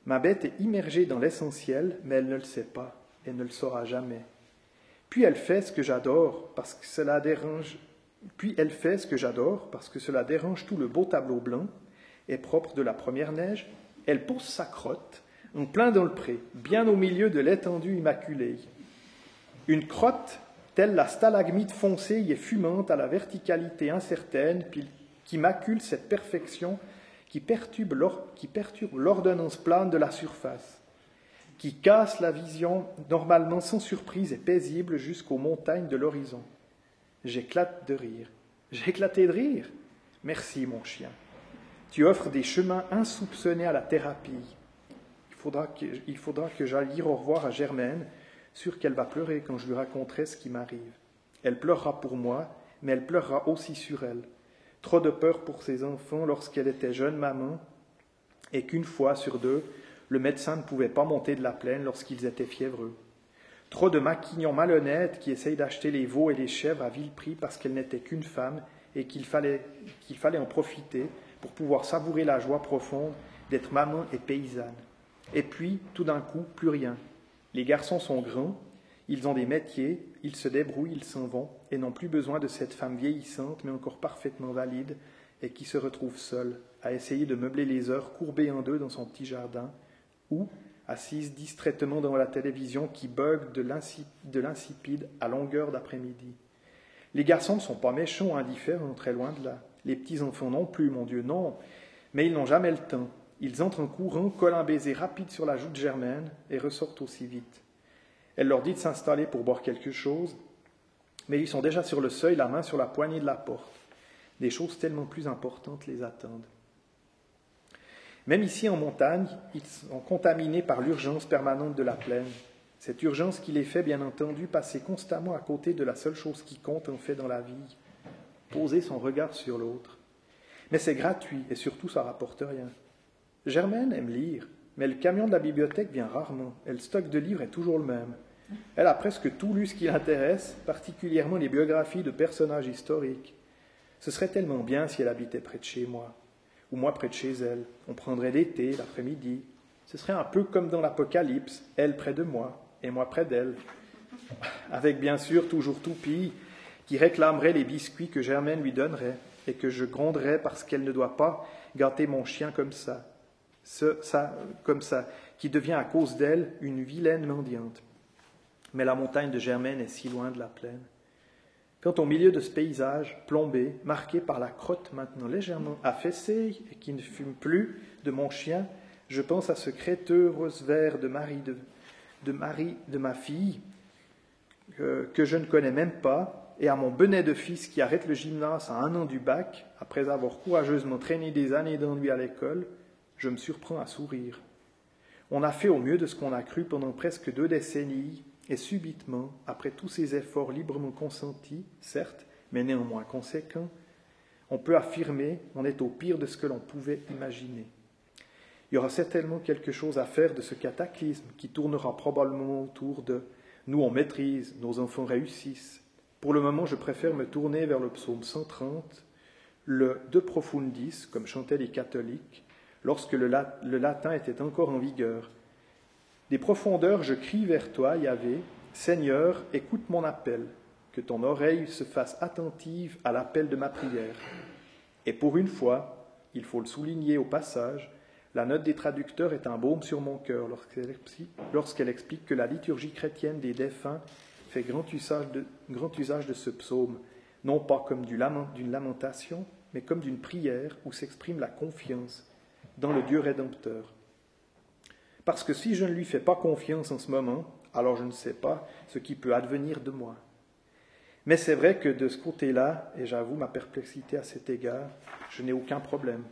Ma bête est immergée dans l'essentiel, mais elle ne le sait pas et ne le saura jamais. Puis elle fait ce que j'adore parce que cela dérange. Puis elle fait ce que j'adore parce que cela dérange tout le beau tableau blanc et propre de la première neige. Elle pose sa crotte en plein dans le pré, bien au milieu de l'étendue immaculée. Une crotte telle la stalagmite foncée et fumante à la verticalité incertaine qui macule cette perfection qui perturbe l'ordonnance plane de la surface, qui casse la vision normalement sans surprise et paisible jusqu'aux montagnes de l'horizon. J'éclate de rire. J'ai éclaté de rire. Merci, mon chien. Tu offres des chemins insoupçonnés à la thérapie. Il faudra que, il faudra que j'aille dire au revoir à Germaine, sûre qu'elle va pleurer quand je lui raconterai ce qui m'arrive. Elle pleurera pour moi, mais elle pleurera aussi sur elle trop de peur pour ses enfants lorsqu'elle était jeune maman, et qu'une fois sur deux, le médecin ne pouvait pas monter de la plaine lorsqu'ils étaient fiévreux. Trop de maquignons malhonnêtes qui essayent d'acheter les veaux et les chèvres à vil prix parce qu'elle n'était qu'une femme et qu'il fallait, qu'il fallait en profiter pour pouvoir savourer la joie profonde d'être maman et paysanne. Et puis, tout d'un coup, plus rien. Les garçons sont grands, ils ont des métiers, ils se débrouillent, ils s'en vont, et n'ont plus besoin de cette femme vieillissante, mais encore parfaitement valide, et qui se retrouve seule, à essayer de meubler les heures courbées en deux dans son petit jardin, ou, assise distraitement devant la télévision qui bug de l'insipide à longueur d'après-midi. Les garçons ne sont pas méchants indifférents, très loin de là. Les petits enfants non plus, mon Dieu, non. Mais ils n'ont jamais le temps. Ils entrent en courant, collent un baiser rapide sur la joue de Germaine et ressortent aussi vite. Elle leur dit de s'installer pour boire quelque chose, mais ils sont déjà sur le seuil, la main sur la poignée de la porte. Des choses tellement plus importantes les attendent. Même ici en montagne, ils sont contaminés par l'urgence permanente de la plaine. Cette urgence qui les fait, bien entendu, passer constamment à côté de la seule chose qui compte en fait dans la vie, poser son regard sur l'autre. Mais c'est gratuit et surtout ça rapporte rien. Germaine aime lire, mais le camion de la bibliothèque vient rarement et le stock de livres est toujours le même. Elle a presque tout lu ce qui l'intéresse, particulièrement les biographies de personnages historiques. Ce serait tellement bien si elle habitait près de chez moi, ou moi près de chez elle. On prendrait l'été, l'après-midi. Ce serait un peu comme dans l'Apocalypse, elle près de moi et moi près d'elle. Avec bien sûr toujours Toupie, qui réclamerait les biscuits que Germaine lui donnerait et que je gronderais parce qu'elle ne doit pas gâter mon chien comme ça comme ça, qui devient à cause d'elle une vilaine mendiante. Mais la montagne de Germaine est si loin de la plaine. Quand au milieu de ce paysage plombé, marqué par la crotte maintenant légèrement affaissée et qui ne fume plus de mon chien, je pense à ce créteux rose vert de Marie de, Marie de ma fille, que, que je ne connais même pas, et à mon benet de fils qui arrête le gymnase à un an du bac, après avoir courageusement traîné des années d'ennui à l'école, je me surprends à sourire. On a fait au mieux de ce qu'on a cru pendant presque deux décennies, et subitement, après tous ces efforts librement consentis, certes, mais néanmoins conséquents, on peut affirmer on est au pire de ce que l'on pouvait imaginer. Il y aura certainement quelque chose à faire de ce cataclysme qui tournera probablement autour de nous on maîtrise, nos enfants réussissent. Pour le moment, je préfère me tourner vers le psaume 130, le De profundis, comme chantaient les catholiques, lorsque le, latin était encore en vigueur. Des profondeurs, je crie vers toi, Yahvé, Seigneur, écoute mon appel, que ton oreille se fasse attentive à l'appel de ma prière. Et pour une fois, il faut le souligner au passage, la note des traducteurs est un baume sur mon cœur lorsqu'elle explique que la liturgie chrétienne des défunts fait grand usage de, grand usage de ce psaume, non pas comme d'une lamentation, mais comme d'une prière où s'exprime la confiance dans le Dieu rédempteur. Parce que si je ne lui fais pas confiance en ce moment, alors je ne sais pas ce qui peut advenir de moi. Mais c'est vrai que de ce côté-là, et j'avoue ma perplexité à cet égard, je n'ai aucun problème.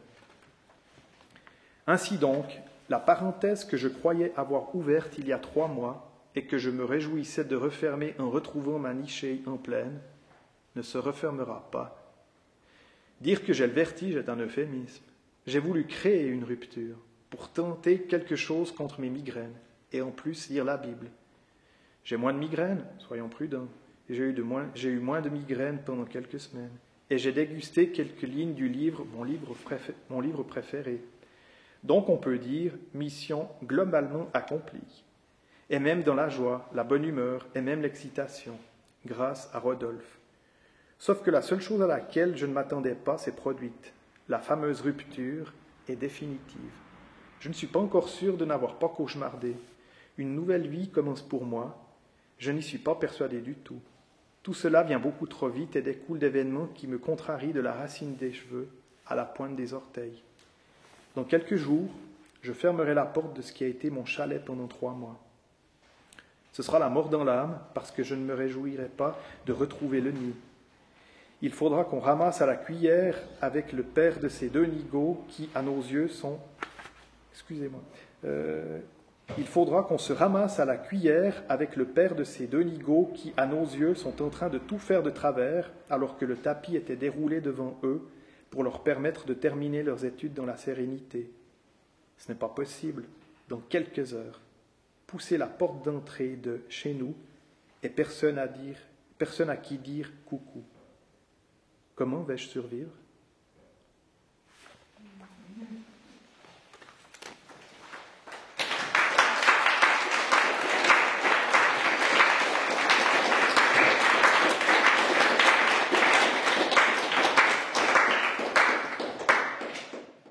Ainsi donc, la parenthèse que je croyais avoir ouverte il y a trois mois et que je me réjouissais de refermer en retrouvant ma nichée en pleine, ne se refermera pas. Dire que j'ai le vertige est un euphémisme. J'ai voulu créer une rupture pour tenter quelque chose contre mes migraines et en plus lire la Bible. J'ai moins de migraines, soyons prudents, j'ai eu, eu, moins de migraines pendant quelques semaines. Et j'ai dégusté quelques lignes du livre, mon livre, mon livre préféré. Donc on peut dire mission globalement accomplie. Et même dans la joie, la bonne humeur et même l'excitation, grâce à Rodolphe. Sauf que la seule chose à laquelle je ne m'attendais pas s'est produite la fameuse rupture est définitive. Je ne suis pas encore sûr de n'avoir pas cauchemardé. Une nouvelle vie commence pour moi. Je n'y suis pas persuadé du tout. Tout cela vient beaucoup trop vite et découle d'événements qui me contrarient de la racine des cheveux à la pointe des orteils. Dans quelques jours, je fermerai la porte de ce qui a été mon chalet pendant trois mois. Ce sera la mort dans l'âme parce que je ne me réjouirai pas de retrouver le nid il faudra qu'on ramasse à la cuillère avec le père de ces deux nigauds qui, à nos yeux, sont. Excusez-moi. Euh, il faudra qu'on se ramasse à la cuillère avec le père de ces deux nigauds qui, à nos yeux, sont en train de tout faire de travers, alors que le tapis était déroulé devant eux pour leur permettre de terminer leurs études dans la sérénité. Ce n'est pas possible. Dans quelques heures, pousser la porte d'entrée de chez nous et personne à dire, personne à qui dire coucou. Comment vais-je survivre?